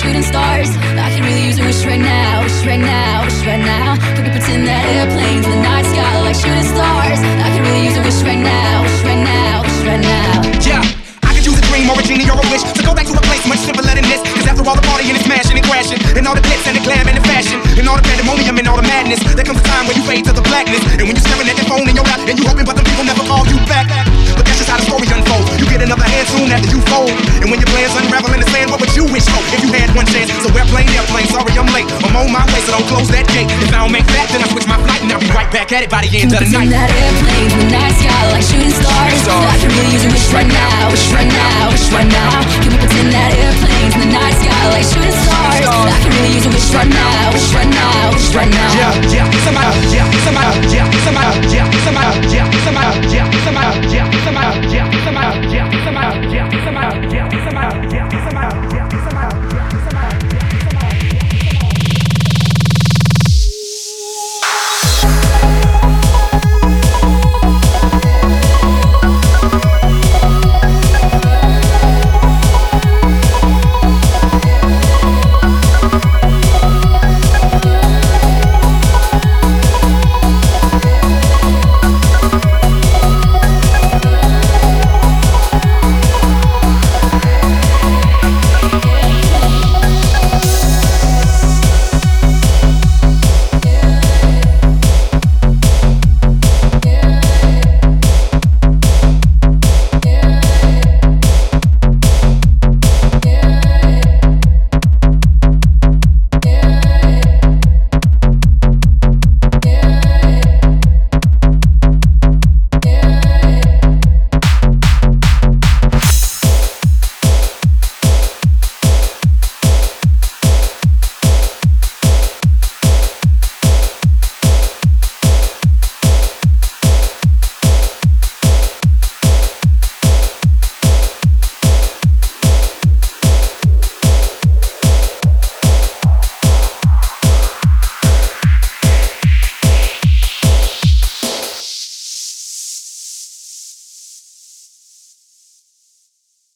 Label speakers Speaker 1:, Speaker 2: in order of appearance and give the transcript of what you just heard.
Speaker 1: shooting stars. I could really use a wish right now, wish right now, wish right now. Could we pretend that airplanes in the night sky like shooting stars? I could really use a wish right now, wish right now, wish right now.
Speaker 2: Yeah, I could use a dream or a genie or a wish to go back to a place much simpler than this. Cause after all the partying and smashing and crashing, and all the glitz and the glam and the fashion, and all the pandemonium and all the madness, there comes a time when you fade to the blackness, and when you're staring at the phone in your lap and you hoping, but soon after you fold. And when your plans unravel in the sand, what would you wish for if you had one chance? So airplane, airplane, sorry I'm late. I'm on my way, so don't close that gate. If I don't make that, then I switch my flight and I'll be right back at it by the end of the night.
Speaker 1: that airplanes in the night sky like shooting stars.
Speaker 2: stars.
Speaker 1: I can really use a wish right now, wish right now, wish right now. Can we pretend that airplanes in the night sky like shooting stars? I can really